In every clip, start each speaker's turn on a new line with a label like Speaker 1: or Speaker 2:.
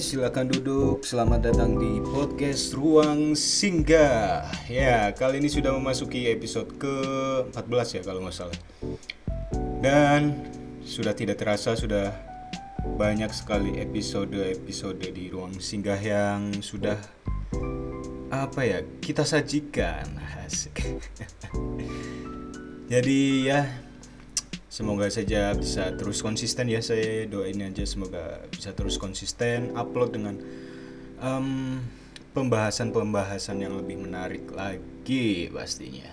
Speaker 1: Silakan duduk. Selamat datang di podcast Ruang Singgah. Ya, kali ini sudah memasuki episode ke-14 ya kalau nggak salah. Dan sudah tidak terasa sudah banyak sekali episode-episode di Ruang Singgah yang sudah apa ya kita sajikan. Asik. Jadi ya Semoga saja bisa terus konsisten ya saya doain aja semoga bisa terus konsisten upload dengan pembahasan pembahasan-pembahasan yang lebih menarik lagi pastinya.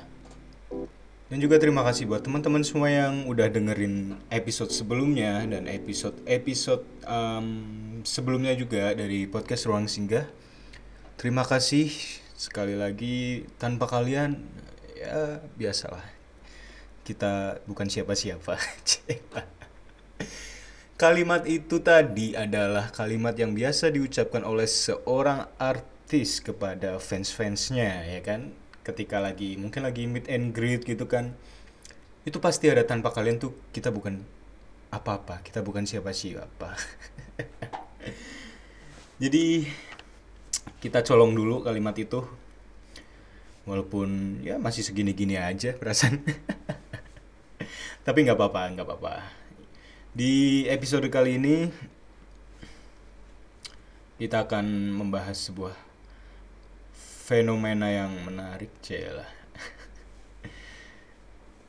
Speaker 1: Dan juga terima kasih buat teman-teman semua yang udah dengerin episode sebelumnya dan episode-episode um, sebelumnya juga dari podcast Ruang Singgah. Terima kasih sekali lagi tanpa kalian ya biasalah kita bukan siapa-siapa. kalimat itu tadi adalah kalimat yang biasa diucapkan oleh seorang artis kepada fans-fansnya, ya kan? Ketika lagi mungkin lagi meet and greet gitu kan, itu pasti ada tanpa kalian tuh kita bukan apa-apa, kita bukan siapa-siapa. Jadi kita colong dulu kalimat itu walaupun ya masih segini-gini aja perasaan tapi nggak apa-apa nggak apa-apa. Di episode kali ini kita akan membahas sebuah fenomena yang menarik cila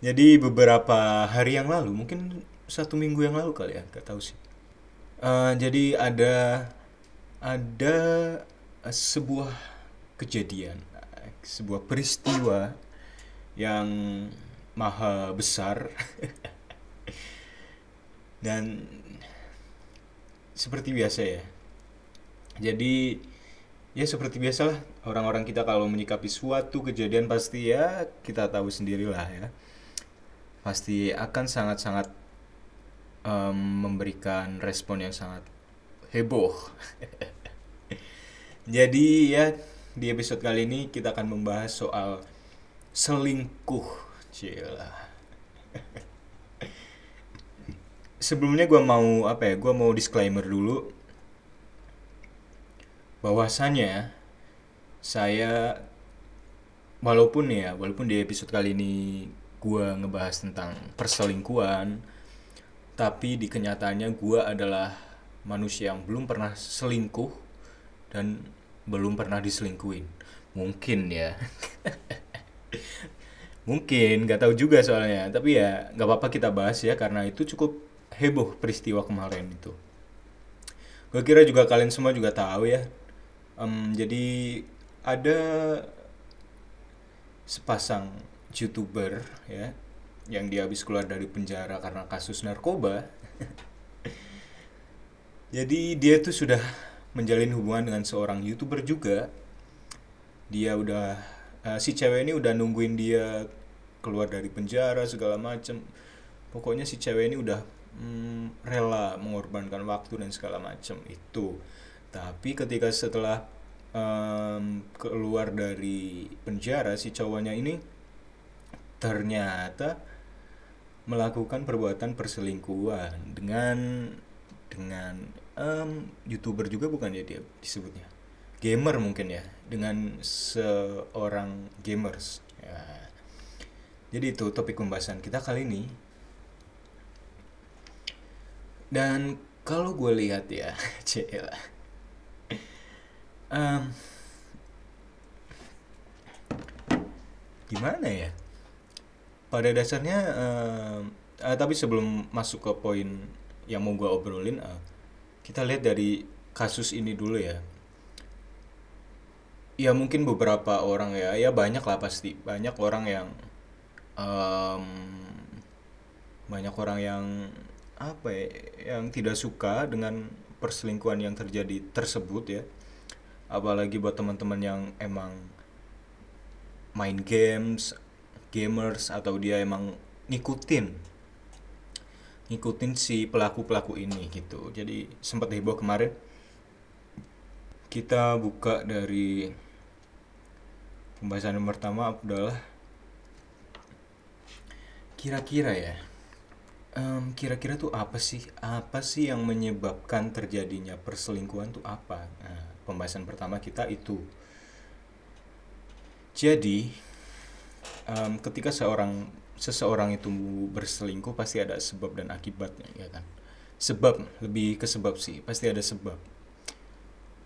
Speaker 1: jadi beberapa hari yang lalu mungkin satu minggu yang lalu kali ya nggak tahu sih. Uh, jadi ada ada sebuah kejadian sebuah peristiwa yang maha besar. Dan seperti biasa ya. Jadi ya seperti biasalah orang-orang kita kalau menyikapi suatu kejadian pasti ya kita tahu sendirilah ya. Pasti akan sangat-sangat um, memberikan respon yang sangat heboh. Jadi ya di episode kali ini kita akan membahas soal selingkuh Cila. Sebelumnya gue mau apa ya? Gue mau disclaimer dulu. Bahwasannya saya walaupun ya, walaupun di episode kali ini gue ngebahas tentang perselingkuhan, tapi di kenyataannya gue adalah manusia yang belum pernah selingkuh dan belum pernah diselingkuin. Mungkin ya. Mungkin, nggak tahu juga soalnya. Tapi ya nggak apa-apa kita bahas ya karena itu cukup heboh peristiwa kemarin itu. Gue kira juga kalian semua juga tahu ya. Um, jadi ada sepasang youtuber ya yang dia habis keluar dari penjara karena kasus narkoba. jadi dia tuh sudah menjalin hubungan dengan seorang youtuber juga. Dia udah uh, si cewek ini udah nungguin dia keluar dari penjara segala macem. Pokoknya si cewek ini udah mm, rela mengorbankan waktu dan segala macem itu. Tapi ketika setelah um, keluar dari penjara si cowoknya ini ternyata melakukan perbuatan perselingkuhan dengan dengan um, youtuber juga bukan ya dia disebutnya? Gamer mungkin ya dengan seorang gamers jadi itu topik pembahasan kita kali ini. Dan kalau gue lihat ya, cila. Um, gimana ya? Pada dasarnya, um, uh, tapi sebelum masuk ke poin yang mau gue obrolin, uh, kita lihat dari kasus ini dulu ya. Ya mungkin beberapa orang ya, ya banyak lah pasti, banyak orang yang um, banyak orang yang apa ya yang tidak suka dengan perselingkuhan yang terjadi tersebut ya. Apalagi buat teman-teman yang emang main games gamers atau dia emang ngikutin ngikutin si pelaku-pelaku ini gitu. Jadi sempat heboh kemarin. Kita buka dari pembahasan yang pertama adalah kira-kira ya kira-kira tuh apa sih? Apa sih yang menyebabkan terjadinya perselingkuhan tuh apa? Nah, pembahasan pertama kita itu. Jadi, em, ketika seorang seseorang itu berselingkuh pasti ada sebab dan akibatnya, ya kan? Sebab, lebih ke sebab sih, pasti ada sebab.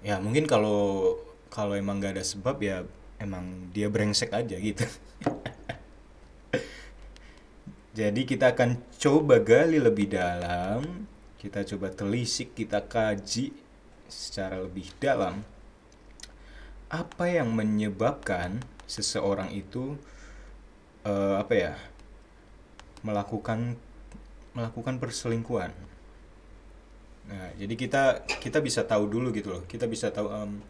Speaker 1: Ya, mungkin kalau kalau emang gak ada sebab ya emang dia brengsek aja gitu. Jadi kita akan coba gali lebih dalam, kita coba telisik, kita kaji secara lebih dalam apa yang menyebabkan seseorang itu eh, apa ya melakukan melakukan perselingkuhan. Nah, jadi kita kita bisa tahu dulu gitu loh. Kita bisa tahu em,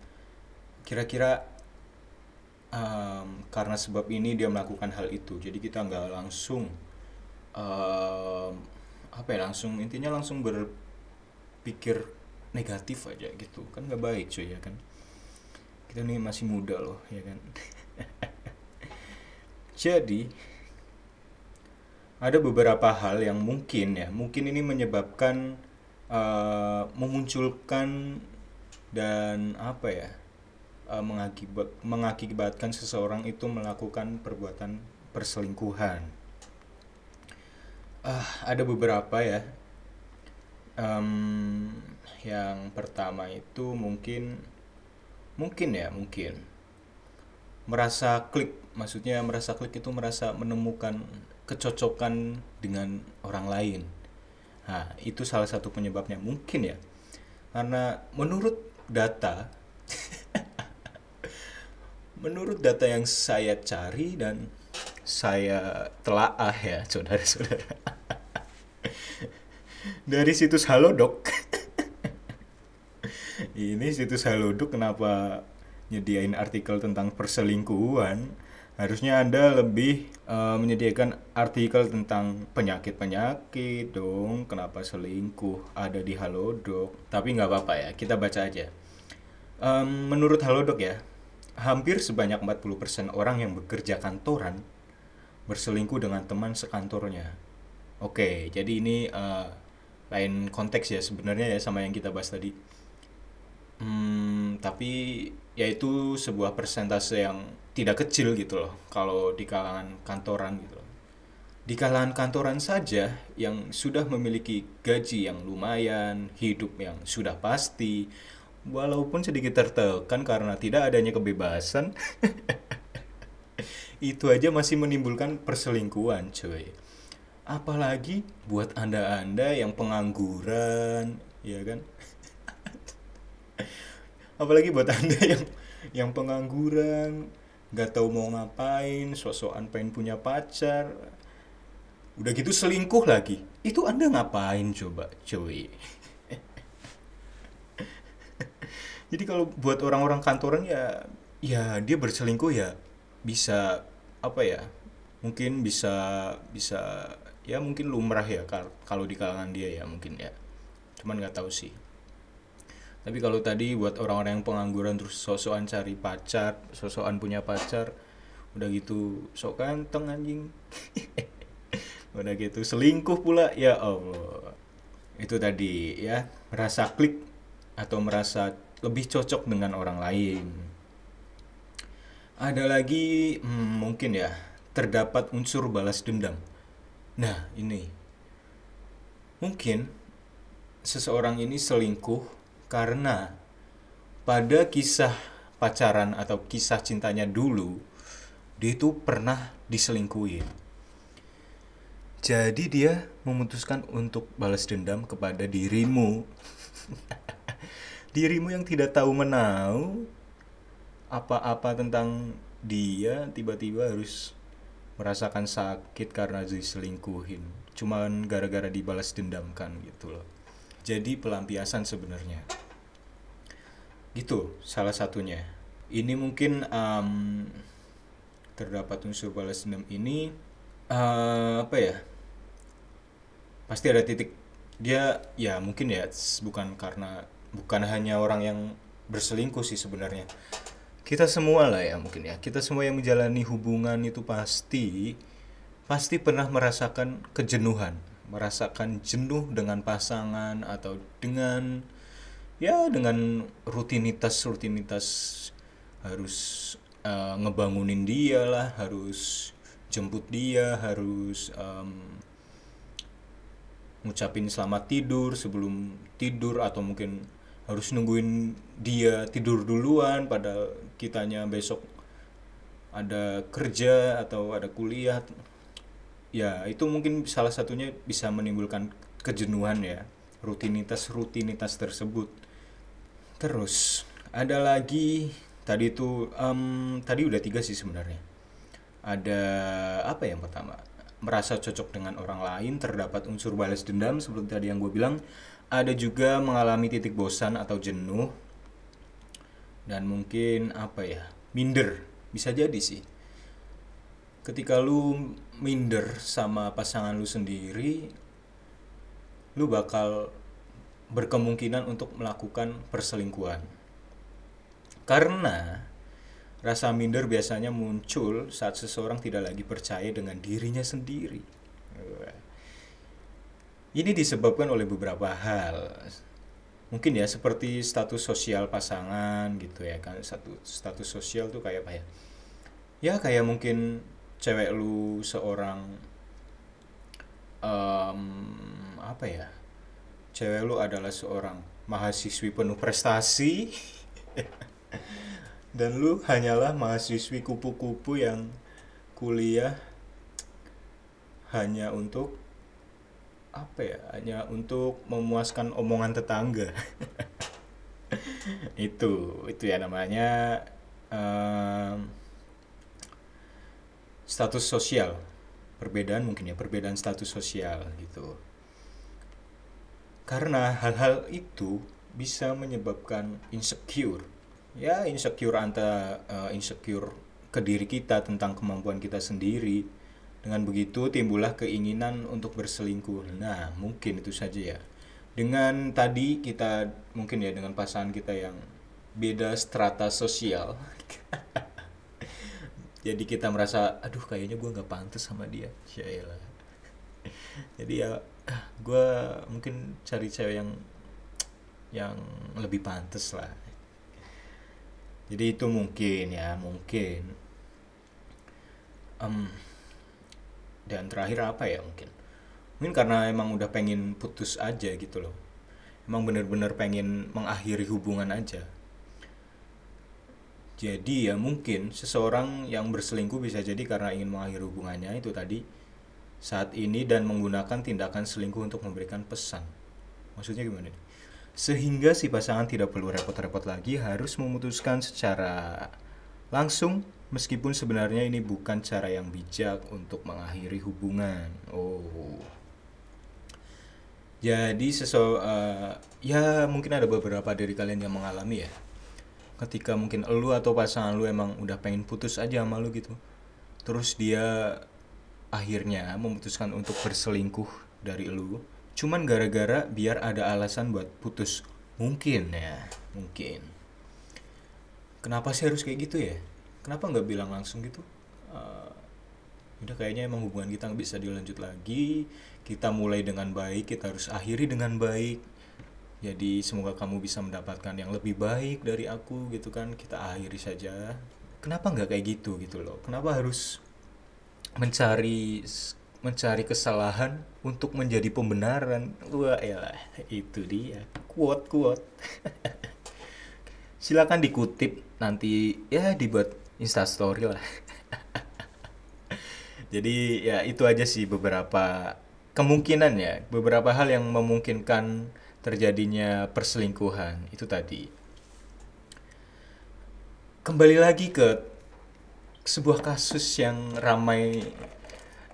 Speaker 1: kira-kira em, karena sebab ini dia melakukan hal itu. Jadi kita nggak langsung em, apa ya langsung intinya langsung berpikir negatif aja gitu. Kan nggak baik cuy ya kan? Kita ini masih muda loh ya kan? Jadi ada beberapa hal yang mungkin ya mungkin ini menyebabkan eh, memunculkan dan apa ya eh, mengakibat mengakibatkan seseorang itu melakukan perbuatan perselingkuhan Ah, ada beberapa ya. Em, yang pertama itu mungkin mungkin ya mungkin. Merasa klik maksudnya merasa klik itu merasa menemukan kecocokan dengan orang lain. Nah itu salah satu penyebabnya mungkin ya. Karena menurut data menurut data yang saya cari dan saya telaah ya saudara-saudara. Dari situs Halodoc. Ini situs Halodoc kenapa nyediain artikel tentang perselingkuhan? Harusnya anda lebih eh, menyediakan artikel tentang penyakit-penyakit dong. Kenapa selingkuh ada di Halodoc? Tapi nggak apa-apa ya kita baca aja. Em, menurut Halodoc ya hampir sebanyak 40% orang yang bekerja kantoran berselingkuh dengan teman sekantornya Oke, jadi ini eh, lain konteks ya sebenarnya ya sama yang kita bahas tadi. Hmm, tapi yaitu sebuah persentase yang tidak kecil gitu loh kalau di kalangan kantoran gitu loh. Di kalangan kantoran saja yang sudah memiliki gaji yang lumayan, hidup yang sudah pasti, walaupun sedikit tertekan karena tidak adanya kebebasan, itu aja masih menimbulkan perselingkuhan, cuy. Apalagi buat anda-anda yang pengangguran, ya kan? Apalagi buat anda yang yang pengangguran, nggak tahu mau ngapain, sosokan pengen punya pacar, udah gitu selingkuh lagi. Itu anda ngapain coba, cuy? Jadi kalau buat orang-orang kantoran ya, ya dia berselingkuh ya bisa apa ya? Mungkin bisa bisa ya mungkin lumrah ya kal- kalau di kalangan dia ya mungkin ya. Cuman nggak tahu sih. Tapi kalau tadi buat orang-orang yang pengangguran terus sosokan cari pacar, sosokan punya pacar, udah gitu sok ganteng anjing. udah gitu selingkuh pula ya Allah. Itu tadi ya, merasa klik atau merasa lebih cocok dengan orang lain. Ada lagi hmm, mungkin ya, terdapat unsur balas dendam. Nah, ini mungkin seseorang ini selingkuh karena pada kisah pacaran atau kisah cintanya dulu, dia itu pernah diselingkuhin. Jadi dia memutuskan untuk balas dendam kepada dirimu. dirimu yang tidak tahu menau apa-apa tentang dia tiba-tiba harus merasakan sakit karena diselingkuhin. Cuman gara-gara dibalas dendamkan gitu loh. Jadi pelampiasan sebenarnya. Gitu salah satunya. Ini mungkin em, terdapat unsur balas dendam ini eh, apa ya? pasti ada titik dia ya mungkin ya bukan karena bukan hanya orang yang berselingkuh sih sebenarnya kita semua lah ya mungkin ya. Kita semua yang menjalani hubungan itu pasti pasti pernah merasakan kejenuhan. Merasakan jenuh dengan pasangan atau dengan ya dengan rutinitas rutinitas harus uh, ngebangunin dia lah harus jemput dia harus um, ngucapin selamat tidur sebelum tidur atau mungkin harus nungguin dia tidur duluan pada kitanya besok ada kerja atau ada kuliah. Ya itu mungkin salah satunya bisa menimbulkan kejenuhan ya rutinitas rutinitas tersebut. Terus ada lagi tadi itu um, tadi udah tiga sih sebenarnya. Ada apa yang pertama? Merasa cocok dengan orang lain terdapat unsur balas dendam seperti tadi yang gue bilang ada juga mengalami titik bosan atau jenuh dan mungkin apa ya minder bisa jadi sih ketika lu minder sama pasangan lu sendiri lu bakal berkemungkinan untuk melakukan perselingkuhan. Karena rasa minder biasanya muncul saat seseorang tidak lagi percaya dengan dirinya sendiri. Ini disebabkan oleh beberapa hal. Mungkin ya seperti status sosial pasangan gitu ya kan. Satu status sosial tuh kayak apa ya? Ya kayak mungkin cewek lu seorang um, apa ya? cewek lu adalah seorang mahasiswi penuh prestasi dan lu hanyalah mahasiswi kupu-kupu yang kuliah hanya untuk apa ya hanya untuk memuaskan omongan tetangga. Itu itu ya namanya um, status sosial. Perbedaan mungkin ya perbedaan status sosial gitu. Karena hal-hal itu bisa menyebabkan insecure. Ya insecure antara uh, insecure ke diri kita tentang kemampuan kita sendiri dengan begitu timbullah keinginan untuk berselingkuh. Nah mungkin itu saja ya. Dengan tadi kita mungkin ya dengan pasangan kita yang beda strata sosial jadi kita merasa aduh kayaknya gue nggak pantas sama dia. Ya jadi ya gue mungkin cari cewek yang yang lebih pantas lah. Jadi itu mungkin ya mungkin. Um, dan terakhir apa ya mungkin mungkin karena emang udah pengen putus aja gitu loh emang bener-bener pengen mengakhiri hubungan aja jadi ya mungkin seseorang yang berselingkuh bisa jadi karena ingin mengakhiri hubungannya itu tadi saat ini dan menggunakan tindakan selingkuh untuk memberikan pesan. Maksudnya gimana nih? Sehingga si pasangan tidak perlu repot-repot lagi harus memutuskan secara langsung meskipun sebenarnya ini bukan cara yang bijak untuk mengakhiri hubungan. Oh. Jadi sesu uh, ya mungkin ada beberapa dari kalian yang mengalami ya. Ketika mungkin lu atau pasangan lu emang udah pengen putus aja sama lu gitu. Terus dia akhirnya memutuskan untuk berselingkuh dari lu cuman gara-gara biar ada alasan buat putus mungkin ya mungkin kenapa sih harus kayak gitu ya kenapa nggak bilang langsung gitu? Uh, udah kayaknya emang hubungan kita nggak bisa dilanjut lagi. Kita mulai dengan baik kita harus akhiri dengan baik. Jadi semoga kamu bisa mendapatkan yang lebih baik dari aku gitu kan. Kita akhiri saja. Kenapa nggak kayak gitu gitu loh? Kenapa harus mencari mencari kesalahan untuk menjadi pembenaran? Wah ya itu dia. Quote quote silakan dikutip nanti ya dibuat instastory lah jadi ya itu aja sih beberapa kemungkinan ya beberapa hal yang memungkinkan terjadinya perselingkuhan itu tadi kembali lagi ke sebuah kasus yang ramai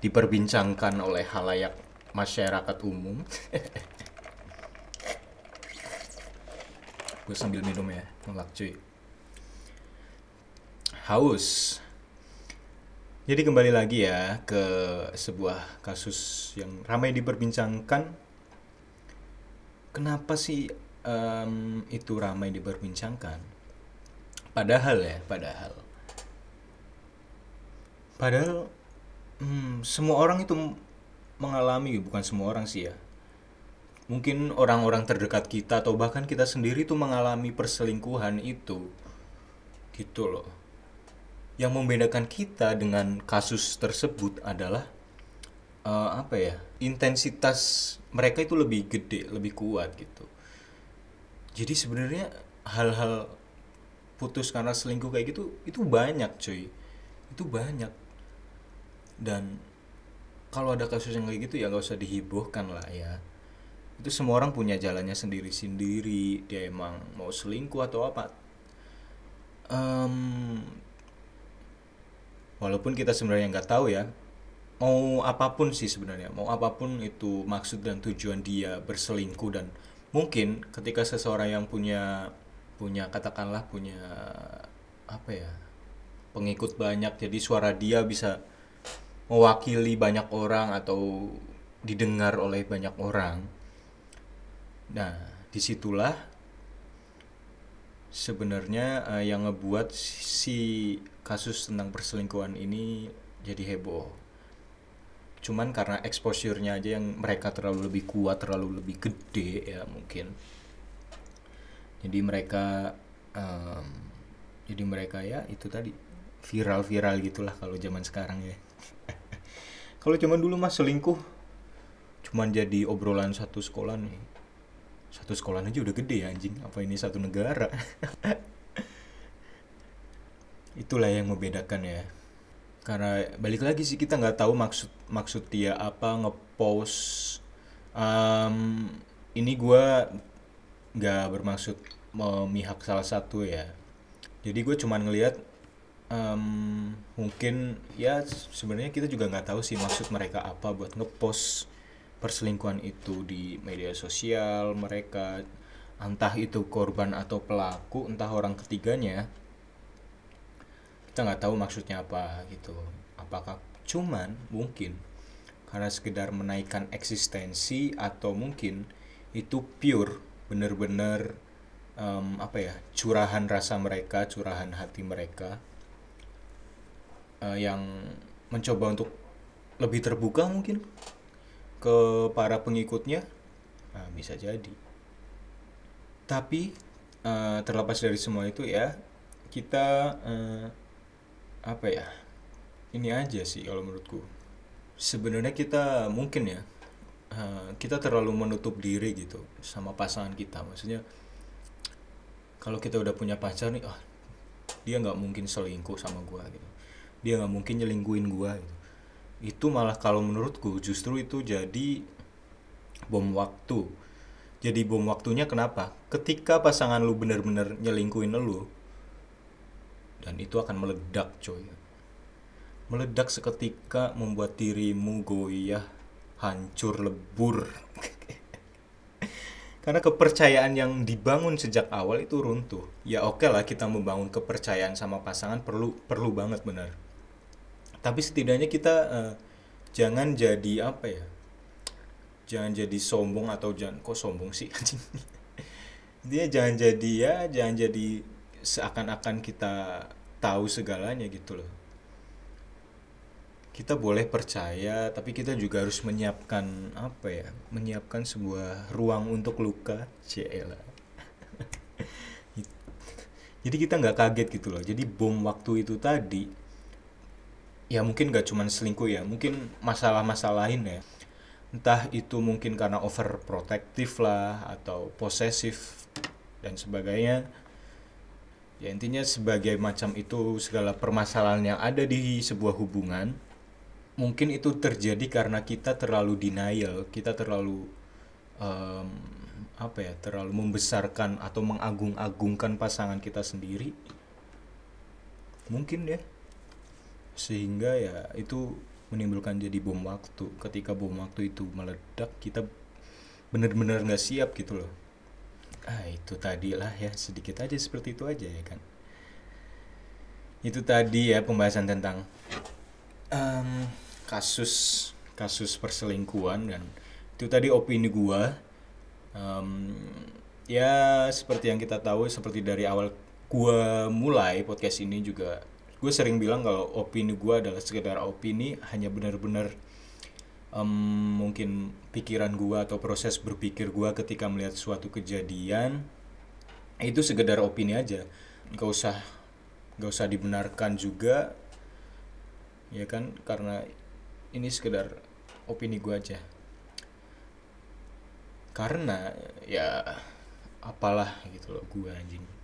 Speaker 1: diperbincangkan oleh halayak masyarakat umum. Gue sambil minum ya, ngelak cuy. Haus. Jadi kembali lagi ya ke sebuah kasus yang ramai diperbincangkan. Kenapa sih um, itu ramai diperbincangkan? Padahal ya, padahal padahal hmm, semua orang itu mengalami bukan semua orang sih ya mungkin orang-orang terdekat kita atau bahkan kita sendiri tuh mengalami perselingkuhan itu gitu loh yang membedakan kita dengan kasus tersebut adalah uh, apa ya intensitas mereka itu lebih gede lebih kuat gitu. Jadi sebenarnya hal-hal putus karena selingkuh kayak gitu itu banyak cuy. Itu banyak. Dan kalau ada kasus yang kayak gitu ya nggak usah dihiburkan lah ya. Itu semua orang punya jalannya sendiri-sendiri. Dia emang mau selingkuh atau apa. Um, walaupun kita sebenarnya nggak tahu ya mau apa pun sih sebenarnya mau apa pun itu maksud dan tujuan dia berselingkuh dan mungkin ketika seseorang yang punya punya katakanlah punya apa ya pengikut banyak jadi suara dia bisa mewakili banyak orang atau didengar oleh banyak orang. Nah, di situlah sebenarnya uh, yang ngebuat si kasus tentang perselingkuhan ini jadi heboh. Cuman karena exposure-nya aja yang mereka terlalu lebih kuat, terlalu lebih gede ya mungkin. Jadi mereka um, jadi mereka ya itu tadi viral-viral gitulah kalau zaman sekarang ya. kalau zaman dulu mas selingkuh cuman jadi obrolan satu sekolah nih satu sekolah aja udah gede ya anjing apa ini satu negara itulah yang membedakan ya. Karena balik lagi sih kita nggak tahu maksud maksud dia apa ngepost um, ini gue nggak bermaksud memihak salah satu ya. Jadi gue cuman ngelihat um, mungkin ya sebenarnya kita juga nggak tahu sih maksud mereka apa buat ngepost perselingkuhan itu di media sosial mereka. Entah itu korban atau pelaku entah orang ketiganya kita nggak tahu maksudnya apa gitu. Apakah cuman mungkin karena sekedar menaikkan eksistensi atau mungkin itu pure bener-bener um, apa ya curahan rasa mereka curahan hati mereka uh, yang mencoba untuk lebih terbuka mungkin ke para pengikutnya nah, bisa jadi. Tapi uh, terlepas dari semua itu ya kita uh, apa ya? Ini aja sih kalau menurutku. Sebenarnya kita mungkin ya uh, kita terlalu menutup diri gitu sama pasangan kita. Maksudnya kalau kita udah punya pacar nih ah dia nggak mungkin selingkuh sama gua gitu. Dia nggak mungkin nyelingkuin gua gitu. Itu malah kalau menurutku justru itu jadi bom waktu. Jadi bom waktunya kenapa? Ketika pasangan lu bener-bener nyelingkuin lu dan itu akan meledak coy. Meledak seketika membuat dirimu goyah hancur lebur. Karena kepercayaan yang dibangun sejak awal itu runtuh. Ya oke okay lah kita membangun kepercayaan sama pasangan perlu perlu banget benar. Tapi setidaknya kita uh, jangan jadi apa ya? Jangan jadi sombong atau jangan kok sombong sih dia jangan jadi ya jangan jadi seakan-akan kita tahu segalanya gitu loh. Kita boleh percaya tapi kita juga harus menyiapkan apa ya menyiapkan sebuah ruang untuk luka cila jadi kita nggak kaget gitu loh. Jadi bom waktu itu tadi ya mungkin gak cuma selingkuh ya mungkin masalah-masalah lain ya. Entah itu mungkin karena overprotective lah atau posesif dan sebagainya ya intinya sebagai macam itu segala permasalahan yang ada di sebuah hubungan mungkin itu terjadi karena kita terlalu denial kita terlalu um, apa ya terlalu membesarkan atau mengagung-agungkan pasangan kita sendiri. Mungkin ya sehingga ya itu menimbulkan jadi bom waktu. Ketika bom waktu itu meledak kita benar-benar nggak siap gitu loh ah itu tadi lah ya sedikit aja seperti itu aja ya kan? Itu tadi ya pembahasan tentang um, kasus kasus perselingkuhan dan itu tadi opini gua um, ya seperti yang kita tahu seperti dari awal gua mulai podcast ini juga gue sering bilang kalau opini gue adalah sekedar opini hanya benar-benar em, mungkin pikiran gua atau proses berpikir gua ketika melihat suatu kejadian itu sekedar opini aja. Nggak usah nggak usah dibenarkan juga ya kan? Karena ini sekedar opini gua aja. Karena ya apalah gitu loh gua anjing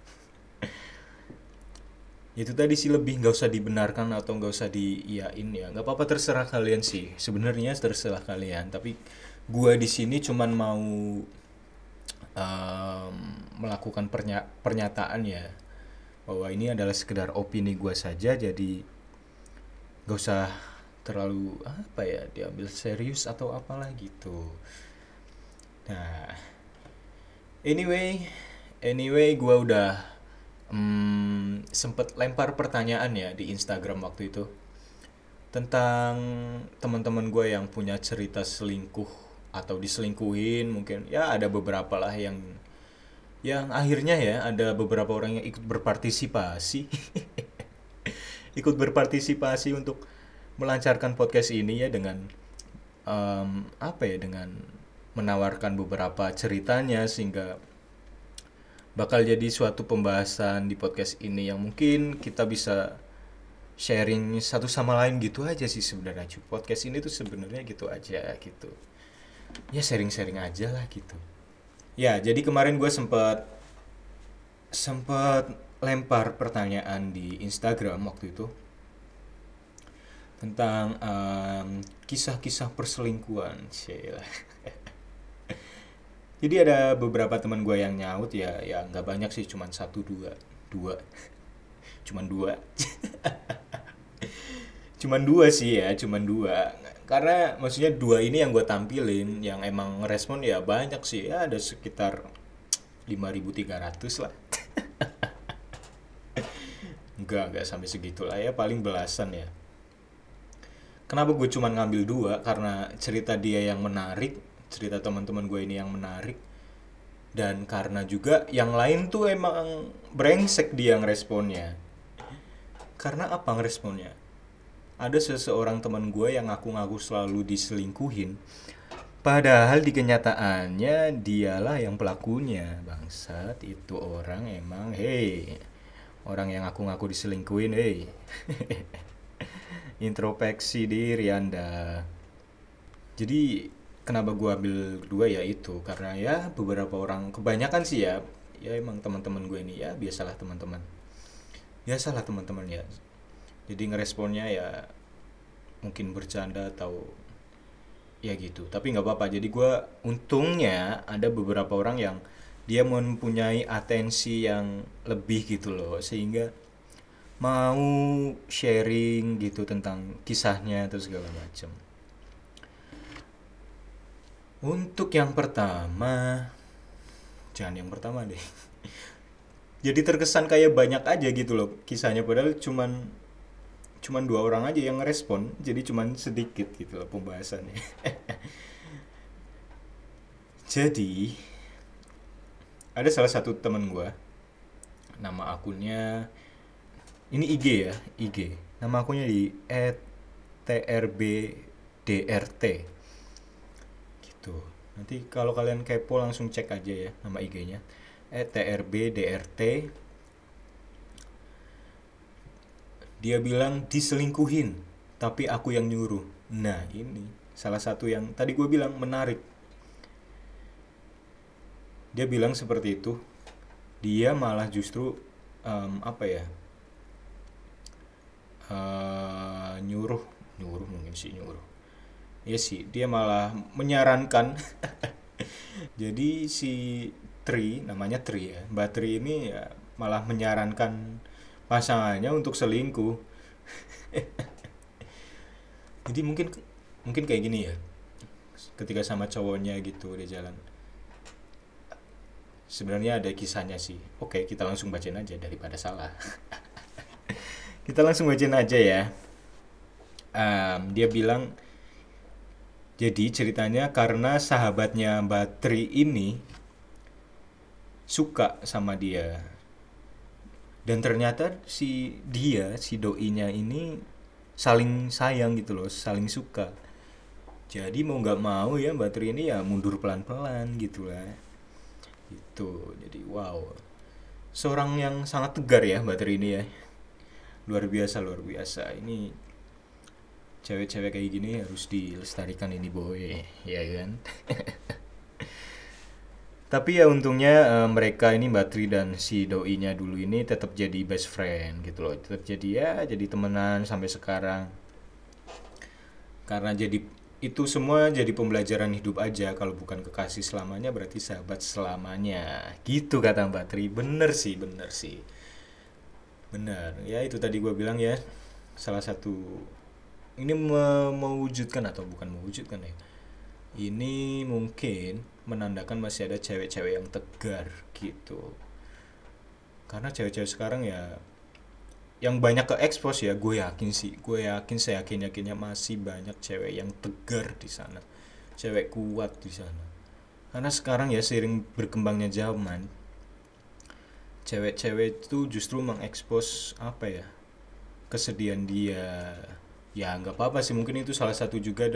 Speaker 1: itu tadi sih lebih nggak usah dibenarkan atau nggak usah diiyain ya. Nggak apa-apa terserah kalian sih. Sebenarnya terserah kalian. Tapi gua di sini cuman mau um, melakukan pernya pernyataan ya. Bahwa ini adalah sekedar opini gua saja jadi nggak usah terlalu apa ya diambil serius atau apalah gitu. Nah anyway anyway gua udah hmm, sempet lempar pertanyaan ya di Instagram waktu itu tentang teman-teman gue yang punya cerita selingkuh atau diselingkuhin mungkin ya ada beberapa lah yang yang akhirnya ya ada beberapa orang yang ikut berpartisipasi. Ikut berpartisipasi untuk melancarkan podcast ini ya dengan um, apa ya dengan menawarkan beberapa ceritanya sehingga bakal jadi suatu pembahasan di podcast ini yang mungkin kita bisa sharing satu sama lain gitu aja sih sebenarnya. Cuy podcast ini tuh sebenarnya gitu aja gitu. Ya sharing-sharing aja lah gitu. Ya jadi kemarin gue sempat sempat lempar pertanyaan di Instagram waktu itu tentang kisah-kisah um, perselingkuhan sih jadi ada beberapa teman gue yang nyaut ya ya nggak banyak sih cuman satu dua dua. Cuman dua. Cuman dua sih ya cuman dua. Karena maksudnya dua ini yang gue tampilin yang emang respon ya banyak sih. Ya ada sekitar 5300 lah. Enggak enggak sampai segitulah ya paling belasan ya. Kenapa gue cuman ngambil dua? Karena cerita dia yang menarik cerita teman-teman gue ini yang menarik. Dan karena juga yang lain tuh emang brengsek dia ngeresponnya. Karena apa ngeresponnya? Ada seseorang teman gue yang ngaku-ngaku selalu diselingkuhin padahal di kenyataannya dialah yang pelakunya. Bangsat itu orang emang hei orang yang ngaku-ngaku diselingkuhin hei. Introspeksi diri anda. Jadi kenapa gue ambil dua ya itu? Karena ya beberapa orang kebanyakan sih ya ya emang teman-teman gue ini ya biasalah teman-teman. Biasalah teman-teman ya. Jadi ngeresponnya ya mungkin bercanda atau ya gitu. Tapi nggak apa-apa. Jadi gue untungnya ada beberapa orang yang dia mempunyai atensi yang lebih gitu loh. Sehingga mau sharing gitu tentang kisahnya atau segala macam untuk yang pertama, jangan yang pertama deh. Jadi terkesan kayak banyak aja gitu loh kisahnya padahal cuman cuman dua orang aja yang ngerespon, jadi cuman sedikit gitu loh pembahasannya. jadi ada salah satu temen gue nama akunnya ini IG ya IG nama akunnya di @trbdrt gitu. Nanti kalau kalian kepo langsung cek aja ya nama IG-nya etrbdrt dia bilang diselingkuhin tapi aku yang nyuruh. Nah ini salah satu yang tadi gue bilang menarik. Dia bilang seperti itu. Dia malah justru um, apa ya uh, nyuruh nyuruh mungkin sih nyuruh ya sih dia malah menyarankan. Jadi si Tri namanya Tri ya Mbak Tri ini ya malah menyarankan pasangannya untuk selingkuh. Jadi mungkin mungkin kayak gini ya ketika sama cowoknya gitu di jalan. Sebenarnya ada kisahnya sih. Oke kita langsung bacain aja daripada salah. Kita langsung bacain aja ya. Um, dia bilang jadi ceritanya karena sahabatnya Mbak Tri ini suka sama dia. Dan ternyata si dia, si doinya ini saling sayang gitu loh, saling suka. jadi mau nggak mau ya Mbak Tri ini ya mundur pelan-pelan gitu lah. Itu jadi wow. Seorang yang sangat tegar ya Mbak Tri ini ya. Luar biasa luar biasa. Ini cewek-cewek kayak gini harus dilestarikan ini boy. Ya kan? Tapi ya untungnya uh, mereka ini Mbak dan si doinya dulu ini tetap jadi best friend gitu loh. Tetap jadi ya jadi temenan sampai sekarang. Karena jadi itu semua jadi pembelajaran hidup aja. Kalau bukan kekasih selamanya berarti sahabat selamanya. Gitu kata Mbak bener sih bener sih. Bener. Ya itu tadi gue bilang ya salah satu ini me mewujudkan atau bukan mewujudkan ya? Ini mungkin menandakan masih ada cewek-cewek yang tegar gitu. Karena cewek-cewek sekarang ya yang banyak ke expose ya gue yakin sih gue yakin saya yakin yakinnya masih banyak cewek yang tegar di sana. Cewek kuat di sana. Karena sekarang ya seiring berkembangnya zaman cewek-cewek itu justru mengekspos apa ya kesedihan dia ya nggak apa-apa sih. Mungkin itu salah satu juga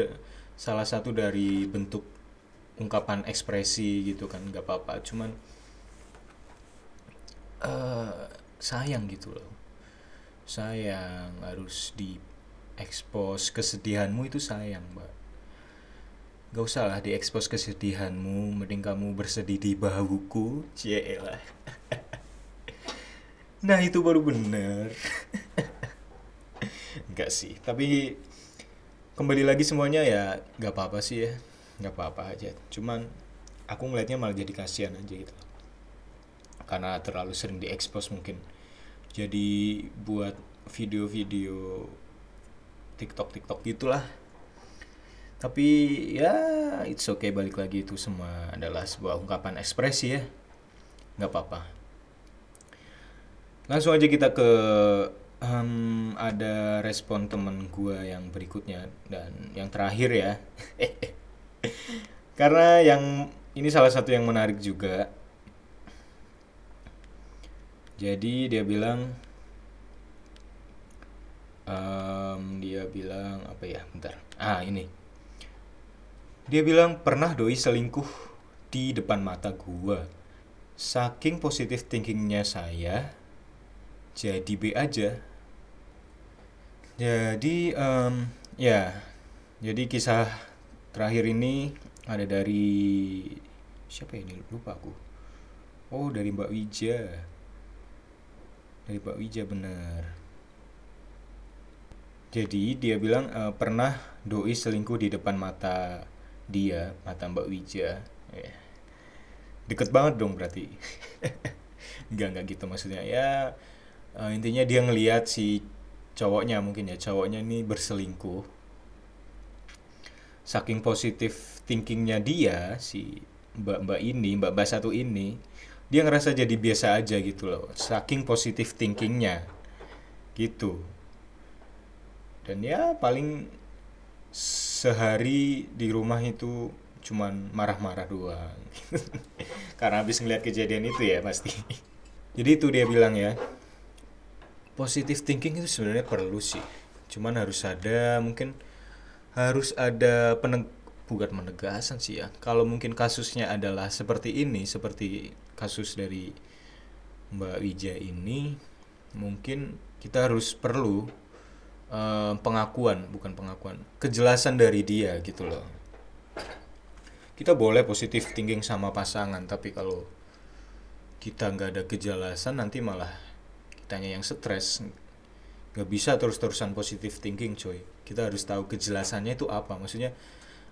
Speaker 1: salah satu dari bentuk ungkapan ekspresi gitu kan. Nggak apa-apa. Cuman uh, sayang gitu loh. Sayang harus di expose kesedihanmu itu sayang mbak. Gak usah lah diekspos kesedihanmu. Mending kamu bersedih di bahuku. Lah. Nah itu baru bener enggak sih tapi kembali lagi semuanya ya nggak apa-apa sih ya nggak apa-apa aja. Cuman aku ngelihatnya malah jadi kasihan aja gitu. Karena terlalu sering diekspos mungkin. Jadi buat video-video TikTok TikTok gitulah. Tapi ya it's okay balik lagi itu semua adalah sebuah ungkapan ekspresi ya. Nggak apa-apa. Langsung aja kita ke um, ada respon temen gue yang berikutnya dan yang terakhir ya. Karena yang ini salah satu yang menarik juga. Jadi dia bilang um, dia bilang apa ya? Bentar. Ah ini. Dia bilang pernah doi selingkuh di depan mata gua. Saking positif thinkingnya saya jadi B aja jadi um, ya, jadi kisah terakhir ini ada dari siapa ya ini lupa aku. Oh dari Mbak Wija. Dari Mbak Wija bener. Jadi dia bilang e, pernah doi selingkuh di depan mata dia, mata Mbak Wija. Ya. Deket banget dong berarti. Enggak enggak gitu maksudnya ya. Uh, intinya dia ngelihat si cowoknya mungkin ya cowoknya ini berselingkuh. Saking positif thinkingnya dia si mbak mbak ini mbak mbak satu ini dia ngerasa jadi biasa aja gitu loh saking positif thinkingnya. Gitu. Dan ya paling sehari di rumah itu cuman marah-marah doang. Karena habis ngeliat kejadian itu ya pasti. Jadi itu dia bilang ya positive thinking itu sebenarnya perlu sih. Cuman harus ada mungkin harus ada peneg bukan penegasan sih ya. Kalau mungkin kasusnya adalah seperti ini seperti kasus dari Mbak Wija ini mungkin kita harus perlu uh, pengakuan bukan pengakuan kejelasan dari dia gitu loh. Kita boleh positif thinking sama pasangan tapi kalau kita nggak ada kejelasan nanti malah kitanya yang stres nggak bisa terus-terusan positif thinking coy. Kita harus tahu kejelasannya itu apa. Maksudnya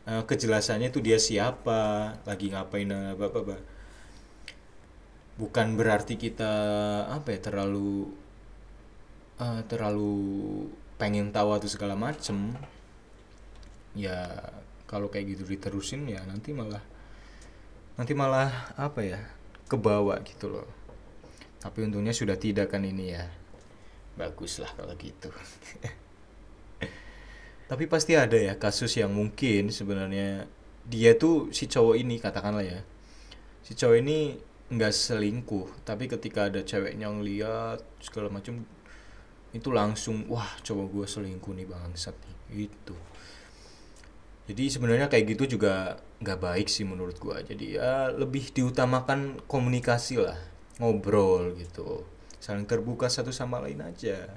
Speaker 1: uh, kejelasannya itu dia siapa lagi ngapain apa apa, apa. bukan berarti kita apa ya terlalu uh, terlalu pengen tahu atau segala macem. Ya kalau kayak gitu diterusin ya nanti malah nanti malah apa ya kebawa gitu loh tapi untungnya sudah tidak kan ini ya. Bagus lah kalau gitu. Tapi pasti ada ya kasus yang mungkin sebenarnya dia tuh si cowok ini katakanlah ya. Si cowok ini nggak selingkuh tapi ketika ada ceweknya ngeliat segala macam itu langsung wah coba gue selingkuh nih bangsat nih itu jadi sebenarnya kayak gitu juga nggak baik sih menurut gua. Jadi ya lebih diutamakan komunikasi lah ngobrol gitu. Saling terbuka satu sama lain aja.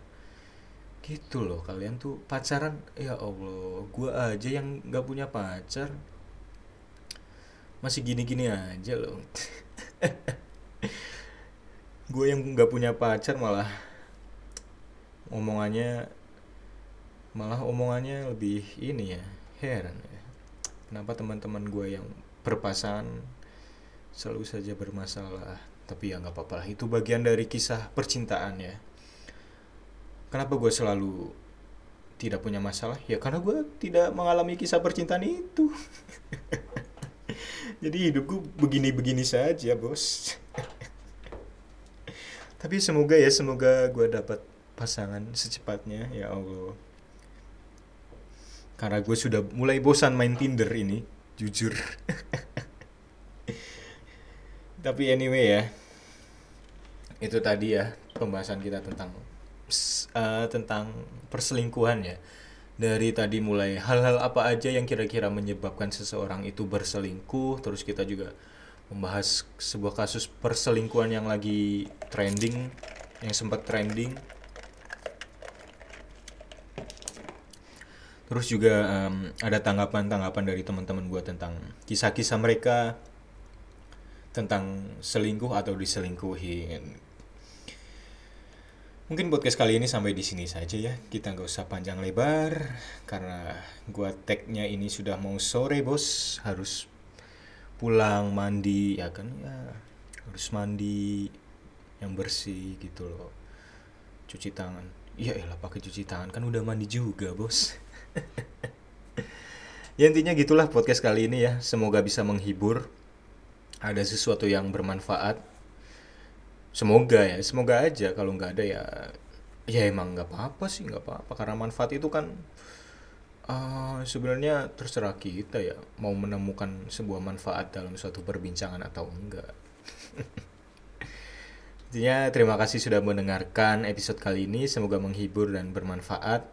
Speaker 1: Gitu loh kalian tuh pacaran ya allah gua aja yang nggak punya pacar. Masih gini-gini aja loh. Gue yang nggak punya pacar malah omongannya malah omongannya lebih ini ya heran ya. Kenapa teman-teman gue yang berpasangan selalu saja bermasalah tapi ya nggak apa-apa itu bagian dari kisah percintaan ya. Kenapa gue selalu tidak punya masalah? Ya karena gue tidak mengalami kisah percintaan itu. Jadi hidupku begini-begini saja bos. Tapi semoga ya semoga gue dapat pasangan secepatnya ya allah. Karena gue sudah mulai bosan main Tinder ini jujur. Tapi anyway ya itu tadi ya pembahasan kita tentang uh, tentang perselingkuhan ya. Dari tadi mulai hal-hal apa aja yang kira-kira menyebabkan seseorang itu berselingkuh? Terus kita juga membahas sebuah kasus perselingkuhan yang lagi trending yang sempat trending. Terus juga um, ada tanggapan-tanggapan dari teman-teman gue tentang kisah-kisah mereka tentang selingkuh atau diselingkuhin mungkin podcast kali ini sampai di sini saja ya. Kita nggak usah panjang lebar karena gue tagnya ini sudah mau sore bos. Harus pulang mandi ya kan? Ya harus mandi yang bersih gitu loh. Cuci tangan. Iya lah pakai cuci tangan. Kan udah mandi juga bos. Ya intinya gitulah podcast kali ini ya. Semoga bisa menghibur. Ada sesuatu yang bermanfaat semoga ya semoga aja kalau nggak ada ya ya emang nggak apa-apa sih nggak apa-apa. Karena manfaat itu kan uh, sebenarnya terserah kita ya mau menemukan sebuah manfaat dalam suatu perbincangan atau enggak. Intinya terima kasih sudah mendengarkan episode kali ini. Semoga menghibur dan bermanfaat.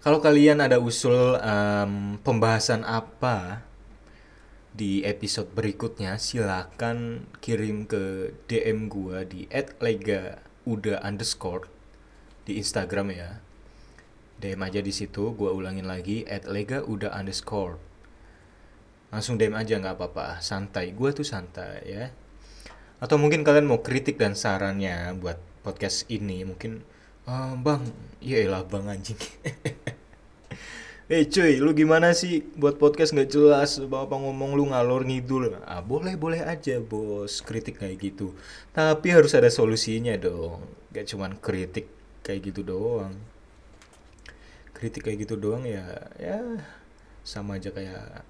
Speaker 1: Kalau kalian ada usul um, pembahasan apa di episode berikutnya, silahkan kirim ke DM gua di @lega_uda underscore di Instagram ya. DM aja di situ, gua ulangin lagi @lega_uda underscore. Langsung DM aja nggak apa-apa, santai. Gua tuh santai ya. Atau mungkin kalian mau kritik dan sarannya buat podcast ini, mungkin uh, bang, iyalah bang anjing. Eh cuy, lu gimana sih buat podcast nggak jelas, bapak ngomong lu ngalor ngidul. Ah boleh boleh aja bos, kritik kayak gitu. Tapi harus ada solusinya dong, gak cuman kritik kayak gitu doang. Kritik kayak gitu doang ya, ya sama aja kayak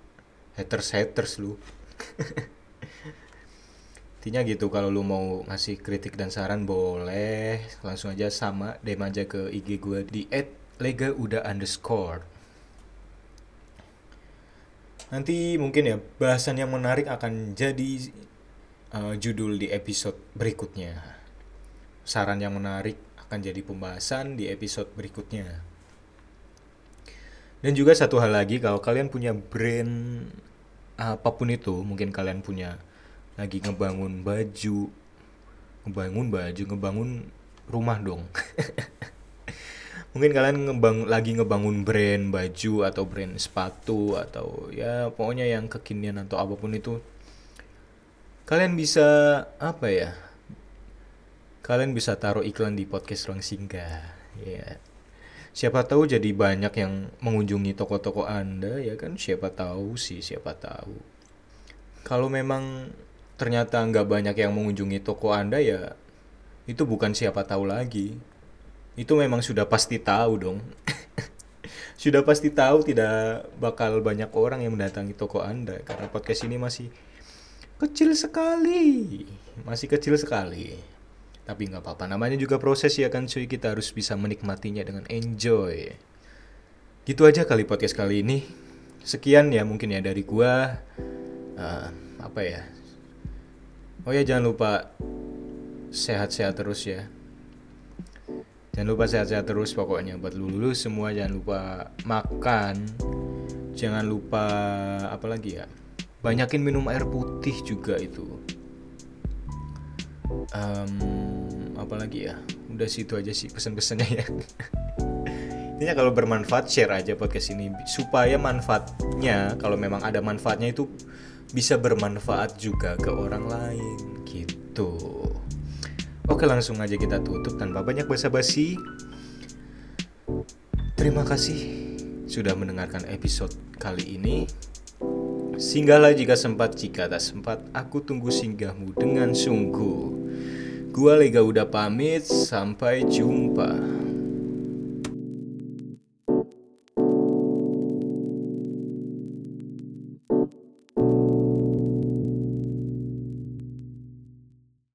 Speaker 1: haters haters lu. Intinya gitu kalau lu mau ngasih kritik dan saran boleh langsung aja sama DM aja ke IG gue di @lega underscore. Nanti mungkin ya bahasan yang menarik akan jadi uh, judul di episode berikutnya. Saran yang menarik akan jadi pembahasan di episode berikutnya. Dan juga satu hal lagi kalau kalian punya brand apa pun itu, mungkin kalian punya lagi ngebangun baju ngebangun baju ngebangun rumah dong mungkin kalian ngebang lagi ngebangun brand baju atau brand sepatu atau ya pokoknya yang kekinian atau apa pun itu kalian bisa apa ya kalian bisa taruh iklan di podcast ruang singgah ya. Siapa tahu jadi banyak yang mengunjungi toko-toko anda ya kan? Siapa tahu sih siapa tahu. Kalau memang ternyata nggak banyak yang mengunjungi toko Anda ya itu bukan siapa tahu lagi. Itu memang sudah pasti tahu dong. sudah pasti tahu tidak bakal banyak orang yang mendatangi toko Anda karena podcast ini masih kecil sekali. Masih kecil sekali. Tapi nggak apa-apa, namanya juga proses ya kan cuy, kita harus bisa menikmatinya dengan enjoy. Gitu aja kali podcast kali ini. Sekian ya mungkin ya dari gua. Uh, apa ya Oh ya jangan lupa sehat-sehat terus ya. Jangan lupa sehat-sehat terus pokoknya. Buat lu lulus semua jangan lupa makan. Jangan lupa apa lagi ya? Banyakin minum air putih juga itu. Um, apa lagi ya? Udah situ aja sih pesan-pesannya ya. Intinya kalau bermanfaat share aja podcast ini. Supaya manfaatnya kalau memang ada manfaatnya itu bisa bermanfaat juga ke orang lain. Gitu oke langsung aja kita tutup tanpa banyak basa-basi terima kasih sudah mendengarkan episode kali ini Singgahlah jika sempat, jika tak sempat, aku tunggu singgahmu dengan sungguh. Gua Lega udah pamit, sampai jumpa.